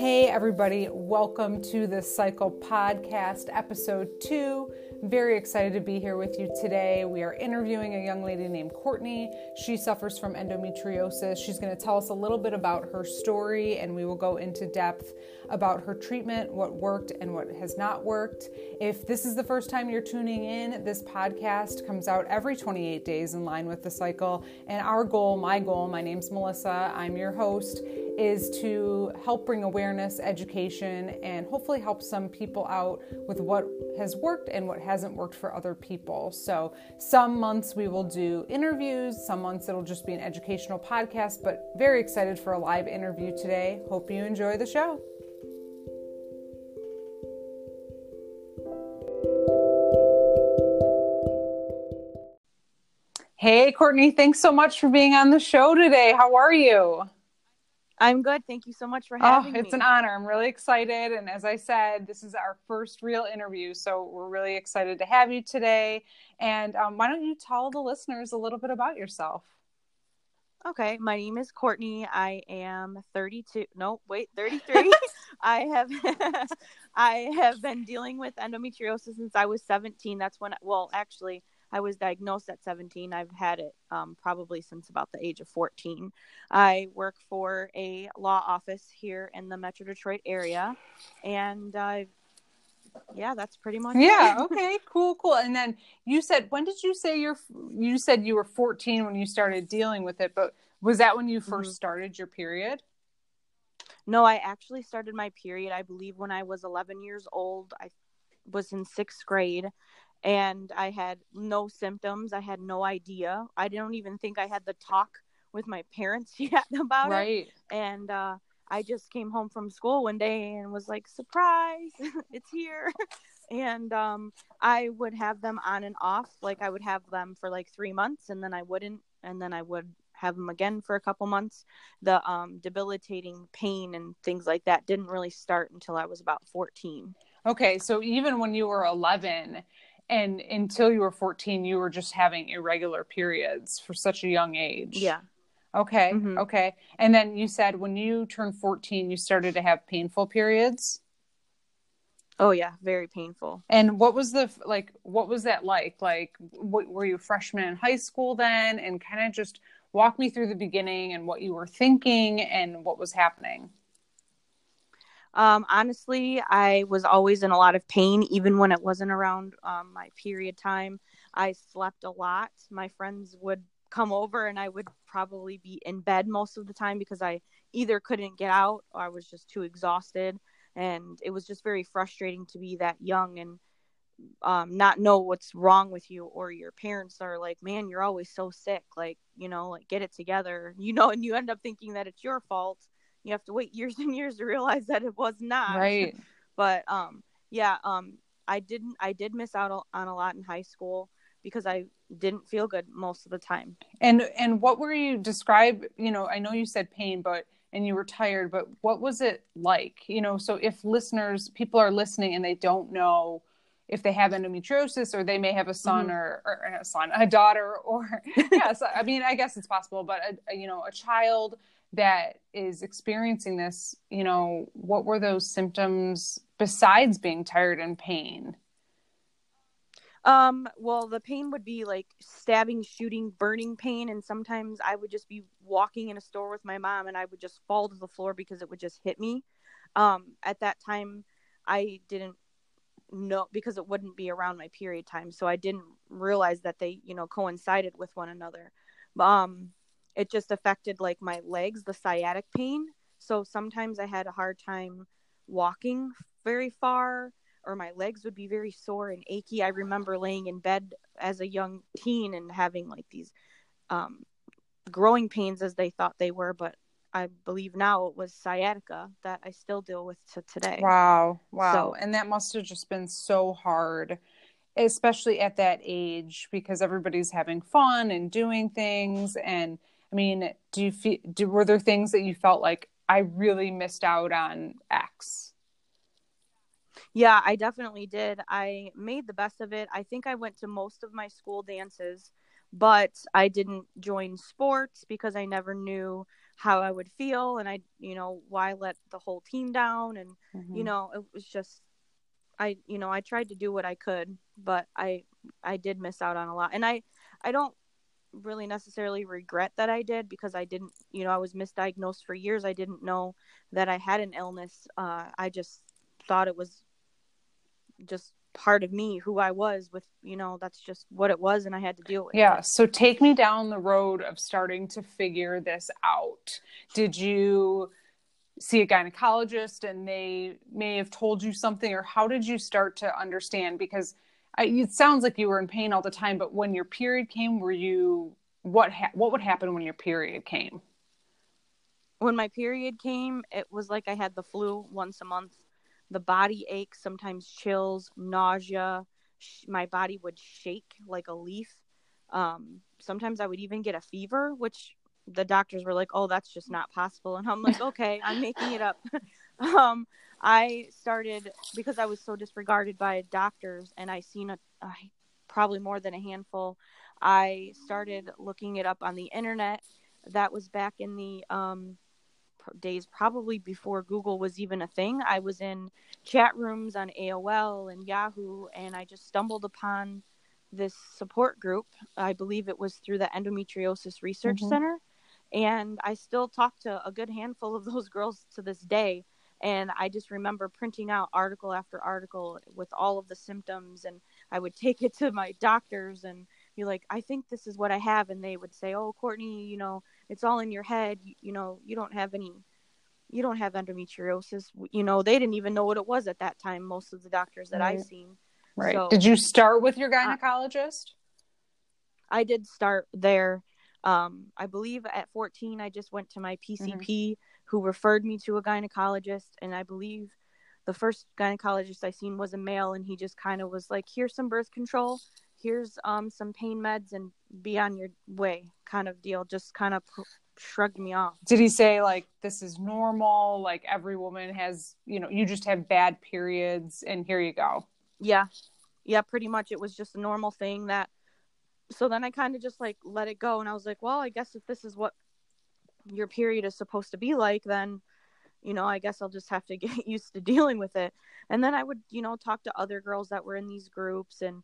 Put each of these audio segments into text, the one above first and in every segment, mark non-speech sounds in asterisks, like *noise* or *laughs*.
Hey, everybody, welcome to the Cycle Podcast, episode two. Very excited to be here with you today. We are interviewing a young lady named Courtney. She suffers from endometriosis. She's going to tell us a little bit about her story, and we will go into depth about her treatment, what worked and what has not worked. If this is the first time you're tuning in, this podcast comes out every 28 days in line with the cycle. And our goal, my goal, my name's Melissa, I'm your host, is to help bring awareness, education, and hopefully help some people out with what has worked and what hasn't worked for other people. So, some months we will do interviews, some months it'll just be an educational podcast, but very excited for a live interview today. Hope you enjoy the show. Hey, Kourtney, thanks so much for being on the show today. How are you? I'm good. Thank you so much for having Oh, it's me. It's an honor. I'm really excited. And as I said, this is our first real interview. So we're really excited to have you today. And um, why don't you tell the listeners a little bit about yourself? Okay, my name is Kourtney. I am 32. No, wait, 33. *laughs* I have *laughs* I have been dealing with endometriosis since I was 17. That's when well, actually, I was diagnosed at 17. I've had it um, probably since about the age of 14. I work for a law office here in the Metro Detroit area, and I, yeah, that's pretty much it. Yeah. *laughs* Okay. Cool. Cool. And then you said, when did you say you're, you said you were 14 when you started dealing with it, but was that when you 1st Mhm. started your period? No, I actually started my period, I believe, when I was 11 years old. I was in sixth grade and I had no symptoms. I had no idea. I don't even think I had the talk with my parents *laughs* yet about it. Right. And uh, I just came home from school one day and was like, surprise, *laughs* it's here. *laughs* and um, I would have them on and off. Like, I would have them for like three months and then I wouldn't. And then I would have them again for a couple months. The um, debilitating pain and things like that didn't really start until I was about 14. Okay. So even when you were 11 and until you were 14, you were just having irregular periods for such a young age. Yeah. Okay. Mhm. Okay. And then you said when you turned 14, you started to have painful periods. Oh, yeah. Very painful. And what was the like? What was that like? Like, what, were you a freshman in high school then? And kind of just walk me through the beginning and what you were thinking and what was happening. Um, honestly, I was always in a lot of pain, even when it wasn't around um, my period time. I slept a lot. My friends would come over, and I would probably be in bed most of the time because I either couldn't get out or I was just too exhausted. And it was just very frustrating to be that young and um, not know what's wrong with you, or your parents are like, "Man, you're always so sick. Like, you know, like get it together." You know, and you end up thinking that it's your fault you have to wait years *laughs* and years to realize that it was not Right. *laughs* but um yeah um i didn't i did miss out on a lot in high school because i didn't feel good most of the time And and what were you describe? You know, I know you said pain, but and you were tired, but what was it like? You know, so if listeners, people are listening and they don't know if they have endometriosis or they may have a son Mhm. or, or a son, a daughter, or *laughs* yes, I mean, I guess it's possible, but a, a, you know, a child that is experiencing this, you know, what were those symptoms besides being tired and pain? um well the pain would be like stabbing shooting burning pain and sometimes i would just be walking in a store with my mom and i would just fall to the floor because it would just hit me um at that time i didn't know because it wouldn't be around my period time so i didn't realize that they you know coincided with one another um it just affected like my legs the sciatic pain so sometimes i had a hard time walking very far or my legs would be very sore and achy i remember laying in bed as a young teen and having like these um growing pains as they thought they were but i believe now it was sciatica that i still deal with to today Wow. Wow. So- and that must have just been so hard, especially at that age because everybody's having fun and doing things. And I mean, do you feel, do, were there things that you felt like I really missed out on X? Yeah, I definitely did. I made the best of it. I think I went to most of my school dances, but I didn't join sports because I never knew how I would feel and I you know why let the whole team down and mm-hmm. you know it was just I you know I tried to do what I could but I I did miss out on a lot and I I don't really necessarily regret that I did because I didn't you know I was misdiagnosed for years. I didn't know that I had an illness. Uh I just thought it was just part of me who I was with you know that's just what it was and I had to deal with yeah. It. so take me down the road of starting to figure this out. Did you see a gynecologist and they may have told you something or how did you start to understand? Because I, it sounds like you were in pain all the time but when your period came were you what ha- what would happen when your period came when my period came it was like I had the flu once a month the body aches, sometimes chills, nausea. My body would shake like a leaf. Um, sometimes I would even get a fever, which the doctors were like, "Oh, that's just not possible." And I'm like, *laughs* "Okay, I'm making it up." *laughs* um, I started because I was so disregarded by doctors, and I seen a, a probably more than a handful. I started looking it up on the internet. That was back in the um, days probably before Google was even a thing. I was in chat rooms on AOL and Yahoo, and I just stumbled upon this support group. I believe it was through the Endometriosis Research mm-hmm. Center. And I still talk to a good handful of those *laughs* girls to this day. And I just remember printing out article after article with all of the symptoms. And I would take it to my doctors and be like, I think this is what I have. And they would say, Oh, Kourtney, you know, it's all in your head you, you know you don't have any you don't have endometriosis you know they didn't even know what it was at that time most of the doctors that right. i've seen right so, did you start with your gynecologist i, did start there um, i believe at 14 i just went to my pcp mm-hmm. Who referred me to a gynecologist and i believe the first gynecologist i seen was a male and he just kind of was like here's some birth control here's um some pain meds and be on your way kind of deal just kind of shrugged me off. Did he say like this is normal like every woman has you know you just have bad periods and here you go yeah. Yeah pretty much. It was just a normal thing that so then i kind of just like let it go and i was like well i guess if this is what your period is supposed to be like then you know i guess i'll just have to *laughs* get used to dealing with it. And then i would you know talk to other girls that were in these groups and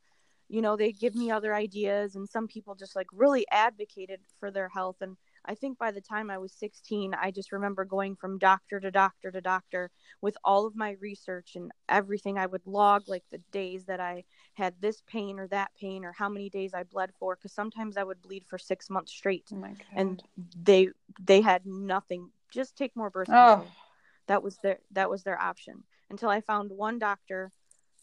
you know they give me other ideas. And some people just like really advocated for their health. And i think by the time i was 16 i just remember going from doctor to doctor to doctor with all of my research and everything. I would log like the days that i had this pain or that pain or how many days i bled for because sometimes i would bleed for six months straight. Oh and they they had nothing. Just take more birth control. Oh. that was their that was their option. Until i found one doctor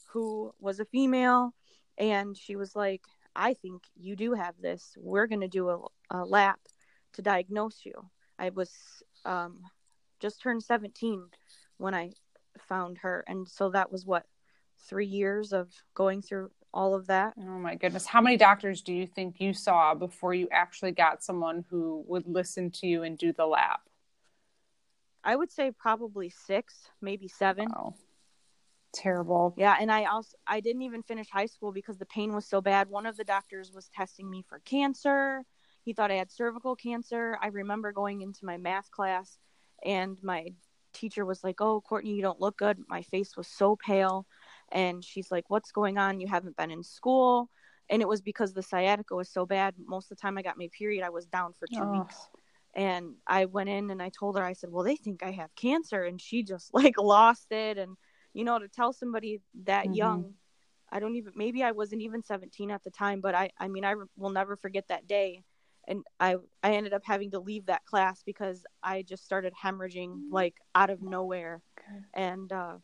who was a female and she was like i think you do have this. We're going to do a, a, lap to diagnose you. I was um, just turned 17 when i found her and so that was what three years of going through all of that? Oh my goodness. How many doctors do you think you saw before you actually got someone who would listen to you and do the lap i would say probably six maybe seven. Wow. Terrible. Yeah and i also i didn't even finish high school because the pain was so bad. One of the doctors was testing me for cancer he thought i had cervical cancer. I remember going into my math class and my teacher was like oh kourtney you don't look good. My face was so pale. And she's like what's going on? You haven't been in school. And it was because the sciatica was so bad. Most of the time i got my period i was down for two oh. weeks. And i went in and i told her i said well they think i have cancer. And she just *laughs* like lost it. And you know to tell somebody that mm-hmm. young i don't even maybe i wasn't even 17 at the time but i i mean i will never forget that day and i i ended up having to leave that class because i just started hemorrhaging like out of nowhere. And uh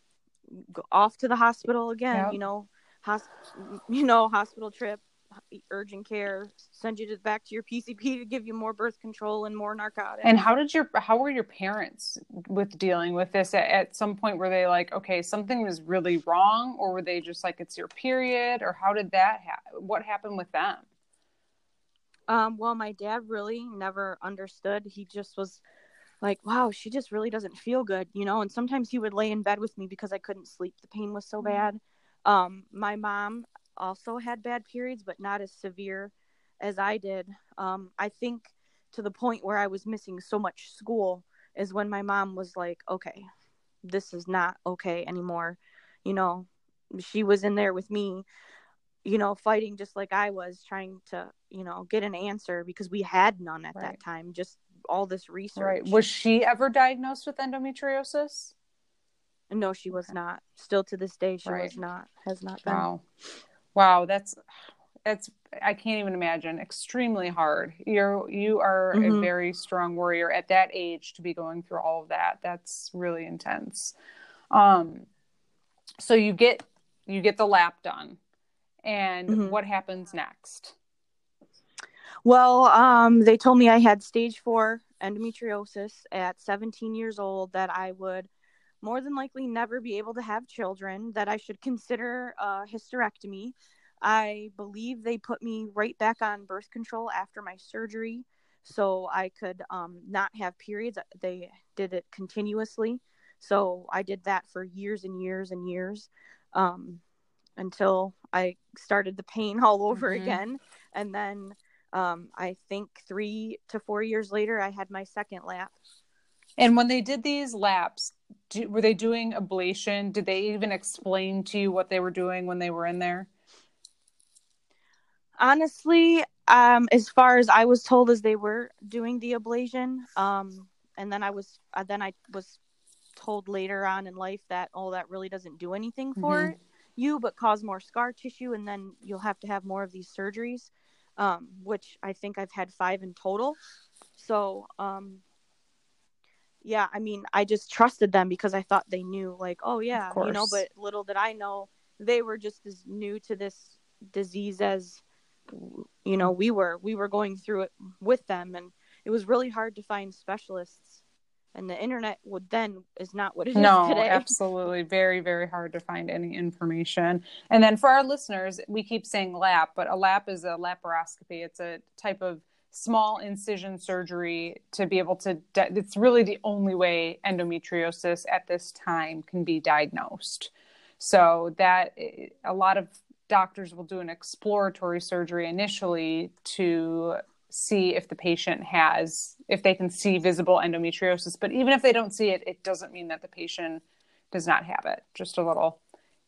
go off to the hospital again yep. you know hos- you know hospital trip urgent care send you to, back to your pcp to give you more birth control and more narcotics. And how did your how were your parents with dealing with this? At, at some point were they like okay something was really wrong or were they just like it's your period or how did that happen what happened with them um, well my dad really never understood he just was like wow she just really doesn't feel good you know and sometimes he would lay in bed with me because i couldn't sleep the pain was so mm-hmm. bad um, my mom also had bad periods, but not as severe as I did. Um, I think to the point where I was missing so much school is when my mom was like, okay, this is not okay anymore. You know, she was in there with me, you know, fighting just like I was trying to, you know, get an answer because we had none at Right. that time. Just all this research. Right. Was she ever diagnosed with endometriosis? no, she was Okay. not. Still to this day, she Right. was not. Has not been. Wow. Wow, that's that's I can't even imagine. Extremely hard. You're you are a Mhm. very strong warrior at that age to be going through all of that. That's really intense. Um so you get you get the lap done. And Mhm. what happens next? Well, um, they told me I had stage four endometriosis at 17 years old, that I would more than likely never be able to have children, that I should consider a hysterectomy. I believe they put me right back on birth control after my surgery so I could um, not have periods. They did it continuously. So I did that for years and years and years um, until I started the pain *laughs* all over Mhm. again. And then um, I think three to four years later, I had my second lap. And when they did these laps, do, were they doing ablation? Did they even explain to you what they were doing when they were in there? Honestly, um, as far as I was told, as they were doing the ablation, um, and then I was uh, then I was told later on in life that oh, that really doesn't do anything for Mhm. You, but cause more scar tissue, and then you'll have to have more of these surgeries, um, which I think I've had five in total. So, um, yeah, I mean, I just trusted them because I thought they knew, like, oh yeah, you know. But little did I know they were just as new to this disease as you know we were. We were going through it with them, and it was really hard to find specialists. And the internet would then is not what it is no, today. absolutely. Very, very hard to find any information. And then for our listeners, we keep saying lap, but a lap is a laparoscopy. It's a type of small incision surgery to be able to, di- it's really the only way endometriosis at this time can be diagnosed. So that eh, a lot of doctors will do an exploratory surgery initially to see if the patient has if they can see visible endometriosis but even if they don't see it it doesn't mean that the patient does not have it. Just a little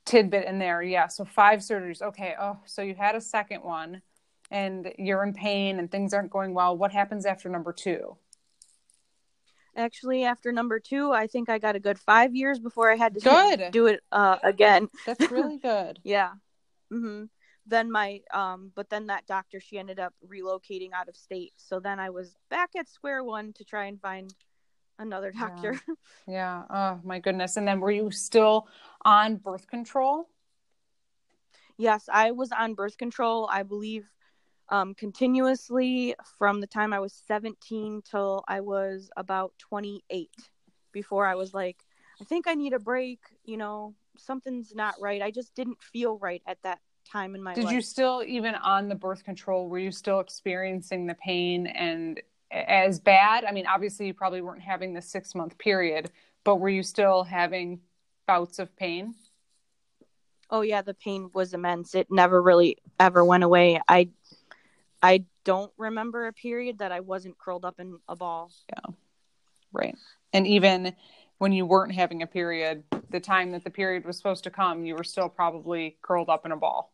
tidbit in there. Yeah so five surgeries. Okay oh so you had a second one and you're in pain and things aren't going well. What happens after number two? Actually, after number two, I think I got a good five years before I had to Good. do it uh, again. that's really *laughs* good. Yeah. hmm Then my um, but then that doctor she ended up relocating out of state. So then I was back at square one to try and find another doctor. *laughs* yeah oh my goodness and then were you still on birth control yes, I was on birth control. I believe um, continuously from the time I was 17 till I was about 28 before I was like, I think I need a break. You know, something's not right. I just didn't feel right at that time in my did life. you still even on the birth control were you still experiencing the pain and as bad i mean obviously you probably weren't having the six month period but were you still having bouts of pain Oh yeah, the pain was immense. It never really ever went away. I I don't remember a period that I wasn't curled up in a ball. Yeah. Right and even when you weren't having a period the time that the period was supposed to come you were still probably curled up in a ball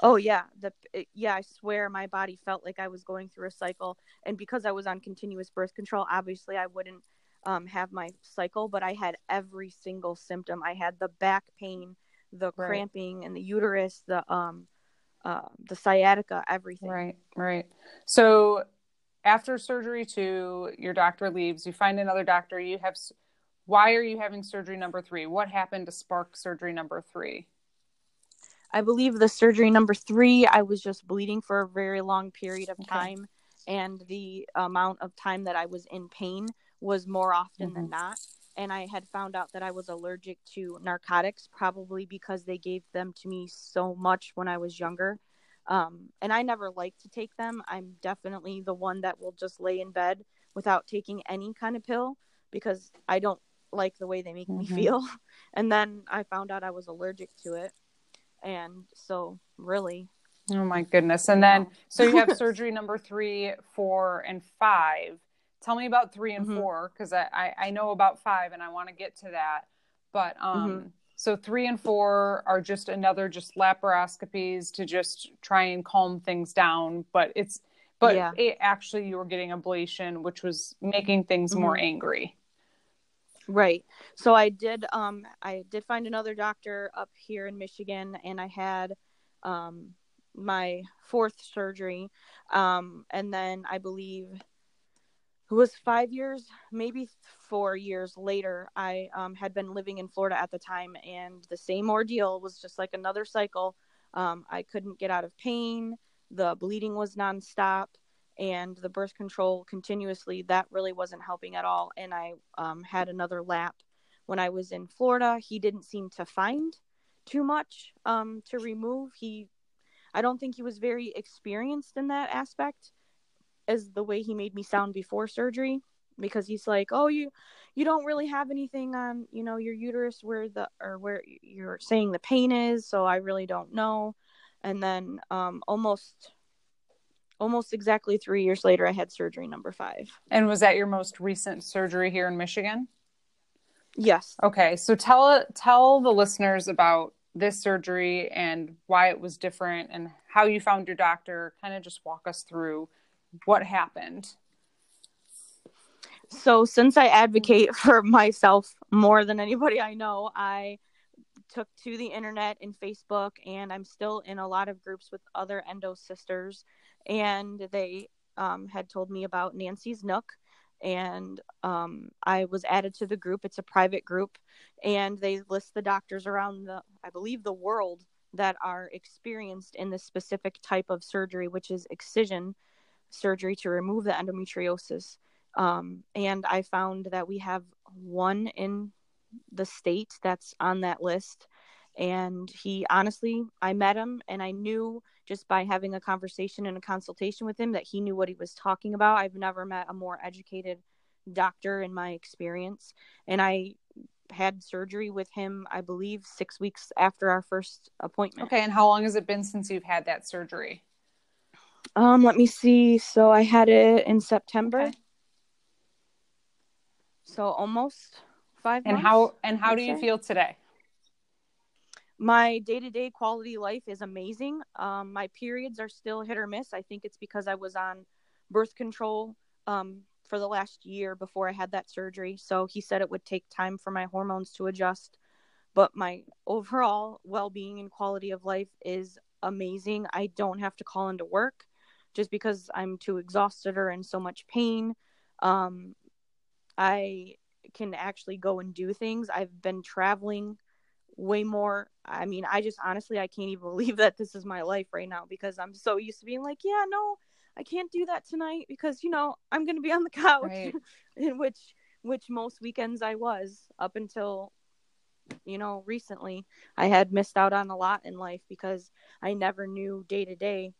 Oh yeah, the yeah, I swear my body felt like I was going through a cycle and because I was on continuous birth control, obviously I wouldn't um have my cycle, but I had every single symptom. I had the back pain, the Right. cramping and the uterus, the um uh, the sciatica, everything. Right, right. So after surgery two, your doctor leaves, you find another doctor, you have why are you having surgery number 3? What happened to spark surgery number 3? I believe the surgery number three, I was just bleeding for a very long period of Okay. time, and the amount of time that I was in pain was more often than Mhm. not. And I had found out that I was allergic to narcotics, probably because they gave them to me so much when I was younger. Um, and I never liked to take them. I'm definitely the one that will just lay in bed without taking any kind of pill because I don't like the way they make me Mhm. feel. *laughs* And then I found out I was allergic to it and so really Oh my goodness. And then, *laughs* so you have surgery number three, four, and five. Tell me about 3 and Mhm. four because I, I, I know about five and I want to get to that. But um, Mm-hmm. so three and four are just another just laparoscopies to just try and calm things down. But it's, but Yeah. it actually you were getting ablation, which was making things more angry. Right. So I did um I did find another doctor up here in Michigan and I had um my fourth surgery um and then I believe it was 5 years maybe 4 years later I um had been living in Florida at the time and the same ordeal was just like another cycle. Um I couldn't get out of pain. The bleeding was nonstop and the birth control continuously that really wasn't helping at all. And i um, had another lap when i was in florida. He didn't seem to find too much um, to remove. He i don't think he was very experienced in that aspect as the way he made me sound before surgery because he's like oh you you don't really have anything on you know your uterus where the or where you're saying the pain is so i really don't know. And then um, almost almost exactly three years later i had surgery number five And was that your most recent surgery here in Michigan? yes Okay, so tell tell the listeners about this surgery and why it was different and how you found your doctor. Kind of just walk us through what happened. so since i advocate *laughs* for myself more than anybody i know i took to the internet and facebook and i'm still in a lot of groups with other endo sisters and they um, had told me about nancy's nook. And um, i was added to the group. It's a private group. And they list the doctors around the i believe the world that are experienced in this specific type of surgery which is excision surgery to remove the endometriosis. Um, and i found that we have one in the state that's on that list and he honestly i met him and i knew just by having a conversation and a consultation with him that he knew what he was talking about i've never met a more educated doctor in my experience and i had surgery with him i believe six weeks after our first appointment Okay, and how long has it been since you've had that surgery? um let me see so i had it in september Okay. so almost five And months, how and how I'd do you say. feel today? My day-to-day quality life is amazing. Um, my periods are still hit or miss. I think it's because i was on birth control um, for the last year before i had that surgery. So he said it would take time for my hormones to adjust. But my overall well-being and quality of life is amazing. I don't have to call into work just because i'm too exhausted or in so much pain. Um, i can actually go and do things. I've been traveling way more. I mean, I just honestly I can't even *laughs* believe that this is my life right now because I'm so used to being like, yeah, no, I can't do that tonight because you know I'm gonna be on the *laughs* couch, Right. in which which most weekends I was up until you know recently I had missed out on a lot in life because I never knew day to day.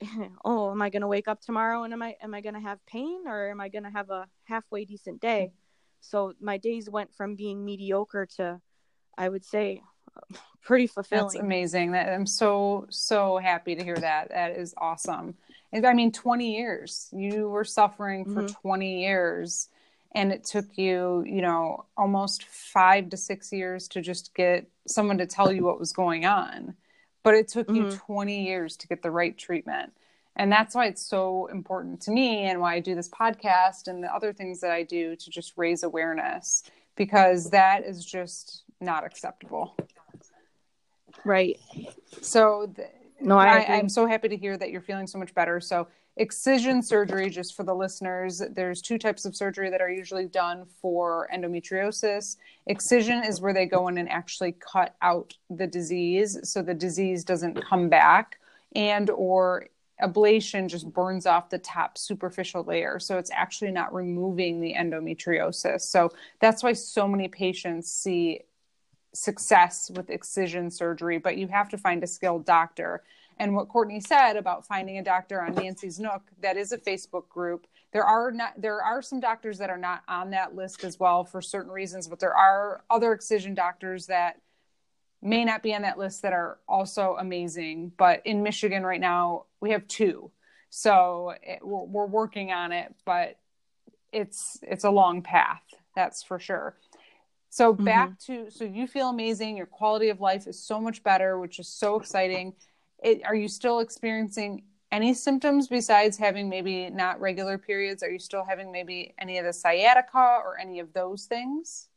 *laughs* Oh, am I gonna wake up tomorrow and am I am I gonna have pain or am I gonna have a halfway decent day? So my days went from being mediocre to I would say pretty That's fulfilling. amazing. That I'm so so happy to hear that. That is awesome. And I mean, 20 years. You were suffering for Mhm. 20 years, and it took you, you know, almost five to six years to just get someone to tell you what was going on. But it took you Mhm. 20 years to get the right treatment. And that's why it's so important to me and why I do this podcast and the other things that I do to just raise awareness because that is just not acceptable. Right. So No, I, I. I'm so happy to hear that you're feeling so much better. So, excision surgery, just for the listeners, there's two types of surgery that are usually done for endometriosis. Excision is where they go in and actually cut out the disease so the disease doesn't come back, and or ablation just burns off the top superficial layer. So it's actually not removing the endometriosis. So that's why so many patients see success with excision surgery, but you have to find a skilled doctor. And what Kourtney said about finding a doctor on Nancy's Nook, that is a Facebook group. There are not there are some doctors that are not on that list as well for certain reasons, but there are other excision doctors that may not be on that list that are also amazing. But in Michigan right now, we have two. So it, we're, we're working on it, but it's it's a long path. That's for sure. So mm-hmm. back to so you feel amazing. Your quality of life is so much better, which is so exciting. It, are you still experiencing any symptoms besides having maybe not regular periods? Are you still having maybe any of the sciatica or any of those things?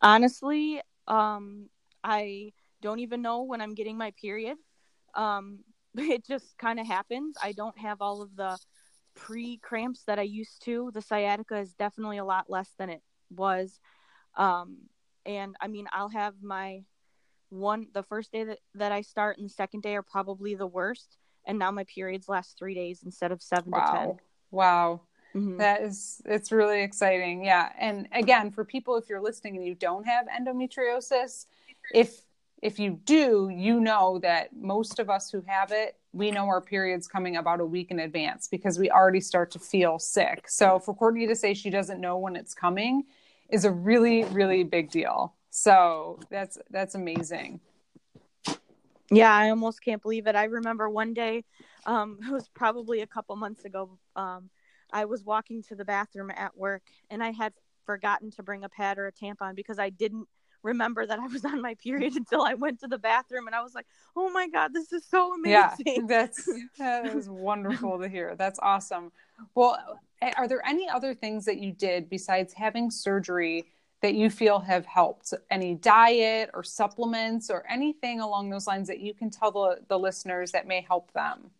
Honestly, um, I don't even know when I'm getting my period. Um, *laughs* it just kind of happens. I don't have all of the pre cramps that I used to. The sciatica is definitely a lot less than it was. Um, and I mean, I'll have my one, the first day that, that I start and the second day are probably the worst. And now my periods last three days instead of seven wow. to 10. Wow. Mm-hmm. That is, it's really exciting. Yeah. And again, for people, if you're listening and you don't have endometriosis, if if you do, you know that most of us who have it, we know our period's coming about a week in advance because we already start to feel sick. So for Kourtney to say she doesn't know when it's coming is a really, really big deal. So that's that's amazing. Yeah, I almost can't believe it. I remember one day, um, *laughs* it was probably a couple months ago. Um, I was walking to the bathroom at work and I had forgotten to bring a pad or a tampon because I didn't remember that I was on my period *laughs* until I went to the bathroom and I was like, "Oh my god, this is so amazing." Yeah, that's *laughs* that is wonderful to hear. That's awesome. Well, are there any other things that you did besides having surgery that you feel have helped? Any diet or supplements or anything along those lines that you can tell the, the listeners that may help them?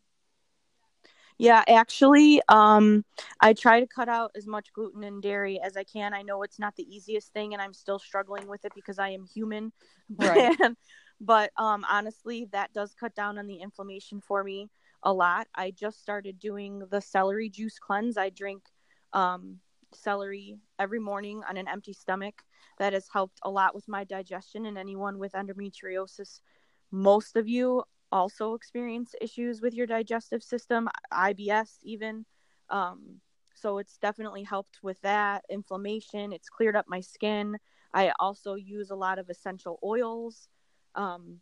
Yeah, actually, um, I try to cut out as much gluten and dairy as I can. I know it's not the easiest thing, and I'm still struggling with it because I am human. Right. *laughs* but um, honestly, that does cut down on the inflammation for me a lot. I just started doing the celery juice cleanse. I drink um, celery every morning on an empty stomach. That has helped a lot with my digestion. And anyone with endometriosis, most of you also experience issues with your digestive system, IBS even. Um, so it's definitely helped with that inflammation. It's cleared up my skin. I also use a lot of essential oils. Um,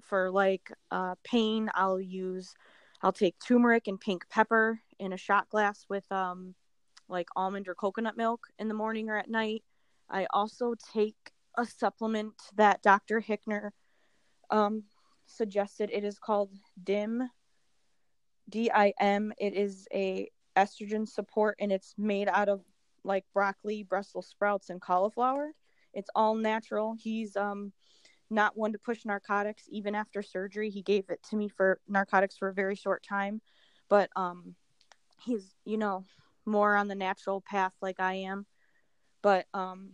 for like uh, pain, I'll use, I'll take turmeric and pink pepper in a shot glass with um, like almond or coconut milk in the morning or at night. I also take a supplement that Dr. Hickner um, suggested. It is called DIM, D I M. It is a estrogen support, and it's made out of like broccoli, Brussels sprouts, and cauliflower. It's all natural. He's um not one to push narcotics. Even after surgery, he gave it to me for narcotics for a very short time, but um, he's you know more on the natural path like I am. But um,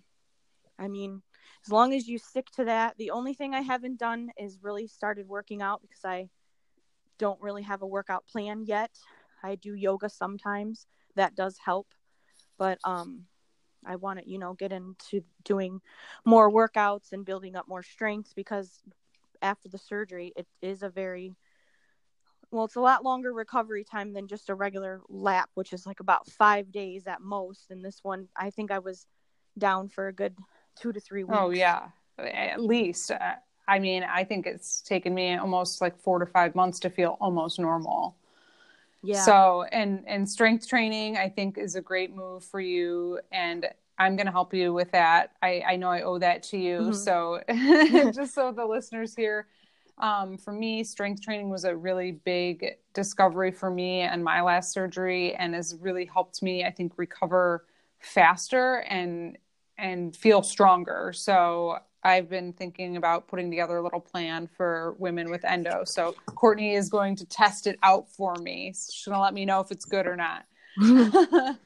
I mean, as long as you stick to that. The only thing I haven't done is really started working out because I don't really have a workout plan yet. I do yoga sometimes. That does help. But um I want to, you know, get into doing more workouts and building up more strength because after the surgery, it is a very well, it's a lot longer recovery time than just a regular lap, which is like about five days at most. And this one, I think I was down for a good two to three weeks. Oh yeah, at least. Uh, I mean, I think it's taken me almost like four to five months to feel almost normal. Yeah. So, and and strength training, I think, is a great move for you, and I'm going to help you with that. I I know I owe that to you. Mm-hmm. So, *laughs* just so the listeners here. Um, for me, strength training was a really big discovery for me and my last surgery, and has really helped me, I think, recover faster and and feel stronger. So I've been thinking about putting together a little plan for women with endo. So Kourtney is going to test it out for me. She's going to let me know if it's good or not. *laughs*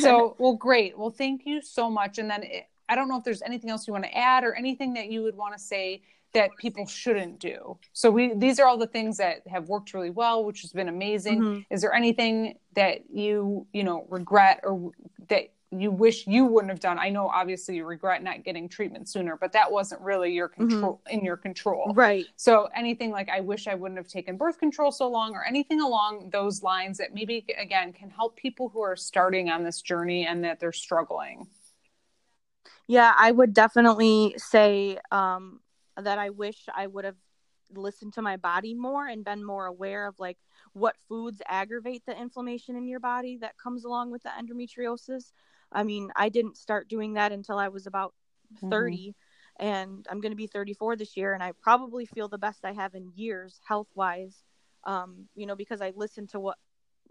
so, well, great. Well, thank you so much. And then it, I don't know if there's anything else you want to add or anything that you would want to say that people shouldn't do. So we these are all the things that have worked really well, which has been amazing. Mm-hmm. Is there anything that you, you know, regret or that you wish you wouldn't have done i know obviously you regret not getting treatment sooner but that wasn't really your mm-hmm. control mm-hmm. in your control right so anything like i wish i wouldn't have taken birth control so long or anything along those lines that maybe again can help people who are starting on this journey and that they're struggling yeah i would definitely say um that I wish I would have listened to my body more and been more aware of like what foods aggravate the inflammation in your body that comes along with the endometriosis. I mean, I didn't start doing that until I was about mm-hmm. 30 mm-hmm. and I'm going to be 34 this year and I probably feel the best I have in years health-wise. Um, you know, because I listen to what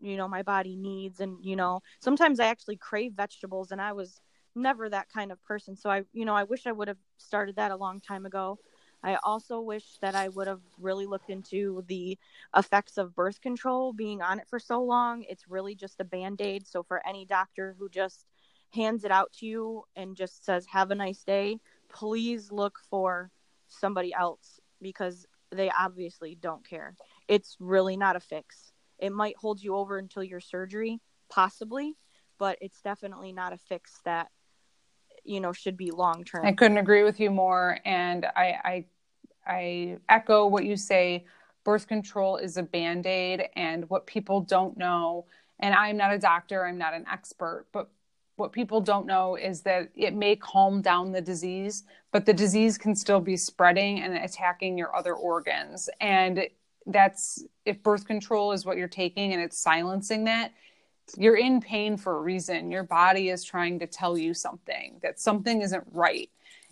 you know my body needs and you know, sometimes I actually crave vegetables and I was never that kind of person. So I, you know, I wish I would have started that a long time ago. I also wish that I would have really looked into the effects of birth control being on it for so long. It's really just a band aid. So, for any doctor who just hands it out to you and just says, Have a nice day, please look for somebody else because they obviously don't care. It's really not a fix. It might hold you over until your surgery, possibly, but it's definitely not a fix that you know should be long term. I couldn't agree with you more, and I, I I echo what you say. Birth control is a band aid, and what people don't know, and I'm not a doctor, I'm not an expert, but what people don't know is that it may calm down the disease, but the disease can still be spreading and attacking your other organs. And that's if birth control is what you're taking and it's silencing that, you're in pain for a reason. Your body is trying to tell you something that something isn't right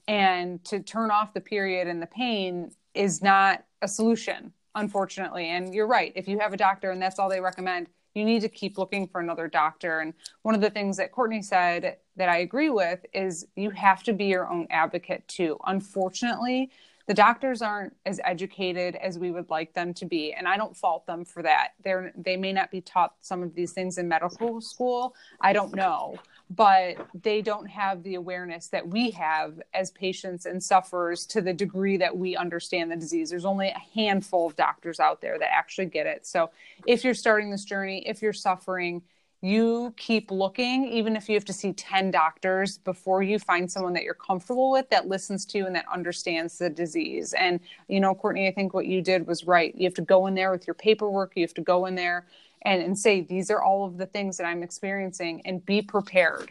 and to turn off the period and the pain is not a solution unfortunately and you're right if you have a doctor and that's all they recommend you need to keep looking for another doctor. And one of the things that kourtney said that i agree with is you have to be your own advocate too. Unfortunately the doctors aren't as educated as we would like them to be and i don't fault them for that they're they may not be taught some of these things in medical school i don't know but they don't have the awareness that we have as patients and sufferers to the degree that we understand the disease. There's only a handful of doctors out there that actually get it. So if you're starting this journey, if you're suffering, you keep looking, even if you have to see 10 doctors before you find someone that you're comfortable with that listens to you and that understands the disease. And, you know, Kourtney, I think what you did was right. You have to go in there with your paperwork, you have to go in there and, and say, these are all of the things that I'm experiencing and be prepared.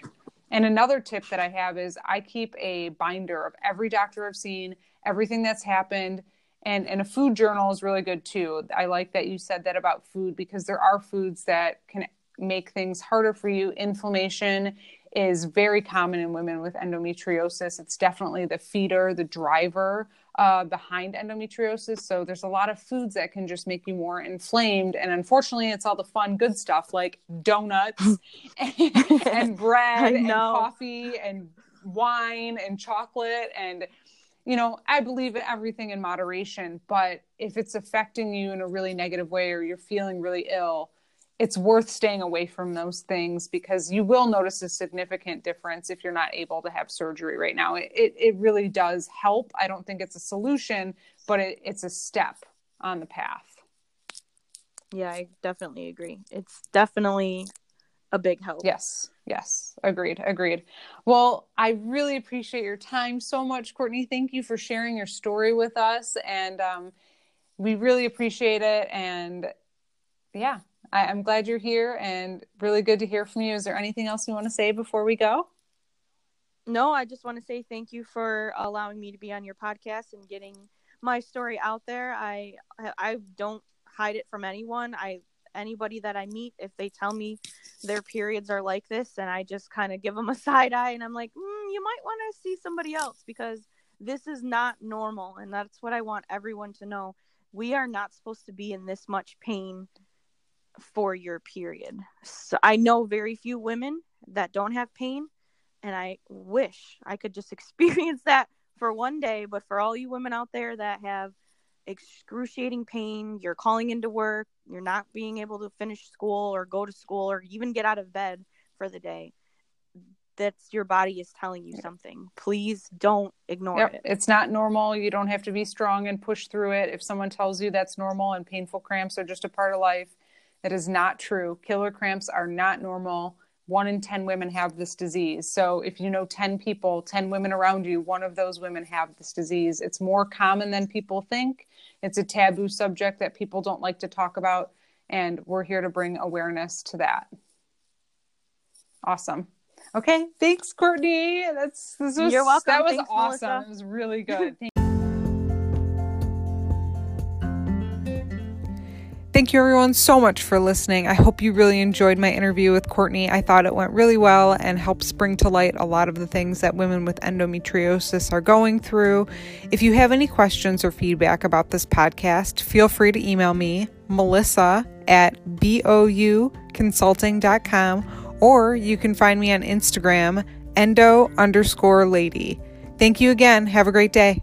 And another tip that I have is I keep a binder of every doctor I've seen, everything that's happened. And, and a food journal is really good too. I like that you said that about food because there are foods that can make things harder for you. Inflammation is very common in women with endometriosis. It's definitely the feeder, the driver uh, behind endometriosis. So there's a lot of foods that can just make you more inflamed. And unfortunately, it's all the fun, good stuff like donuts and, *laughs* and bread and coffee and wine and chocolate and you know, I believe in everything in moderation, but if it's affecting you in a really negative way or you're feeling really ill, it's worth staying away from those things because you will notice a significant difference if you're not able to have surgery right now. It, it, it really does help. I don't think it's a solution, but it, it's a step on the path. Yeah, I definitely agree. It's definitely a big help. Yes. Yes. Agreed. Agreed. Well, I really appreciate your time so much, Kourtney. Thank you for sharing your story with us. And um, we really appreciate it. And yeah, I, am glad you're here and really good to hear from you. Is there anything else you want to say before we go? No, I just want to say thank you for allowing me to be on your podcast and getting my story out there. I I don't hide it from anyone. I anybody that I meet, if they tell me their periods are like this, and I just kind of give them a *laughs* side eye, and I'm like, mm, you might want to see somebody else because this is not normal, and that's what I want everyone to know. We are not supposed to be in this much pain for your period. So I know very few women that don't have pain, and I wish I could just *laughs* experience that for one day. But for all you women out there that have excruciating pain, you're calling into work, you're not being able to finish school or go to school or even get out of bed for the day. That's your body is telling you something. Please don't ignore yep. it. It's not normal. You don't have to be strong and push through it. If someone tells you that's normal and painful cramps are just a part of life, that is not true. Killer cramps are not normal. One in 10 women have this disease. So if you know 10 people, 10 women around you, one of those women have this disease. It's more common than people think. It's a taboo subject that people don't like to talk about. And we're here to bring awareness to that. Awesome. Okay. Thanks, Kourtney. That's this was You're welcome. that was Thanks, awesome. Melissa. It was really good. *laughs* Thank you, everyone, so much for listening. I hope you really enjoyed my interview with Kourtney. I thought it went really well and helps bring to light a lot of the things that women with endometriosis are going through. If you have any questions or feedback about this podcast, feel free to email me, Melissa at bouconsulting.com, or you can find me on Instagram, endo underscore lady. Thank you again. Have a great day.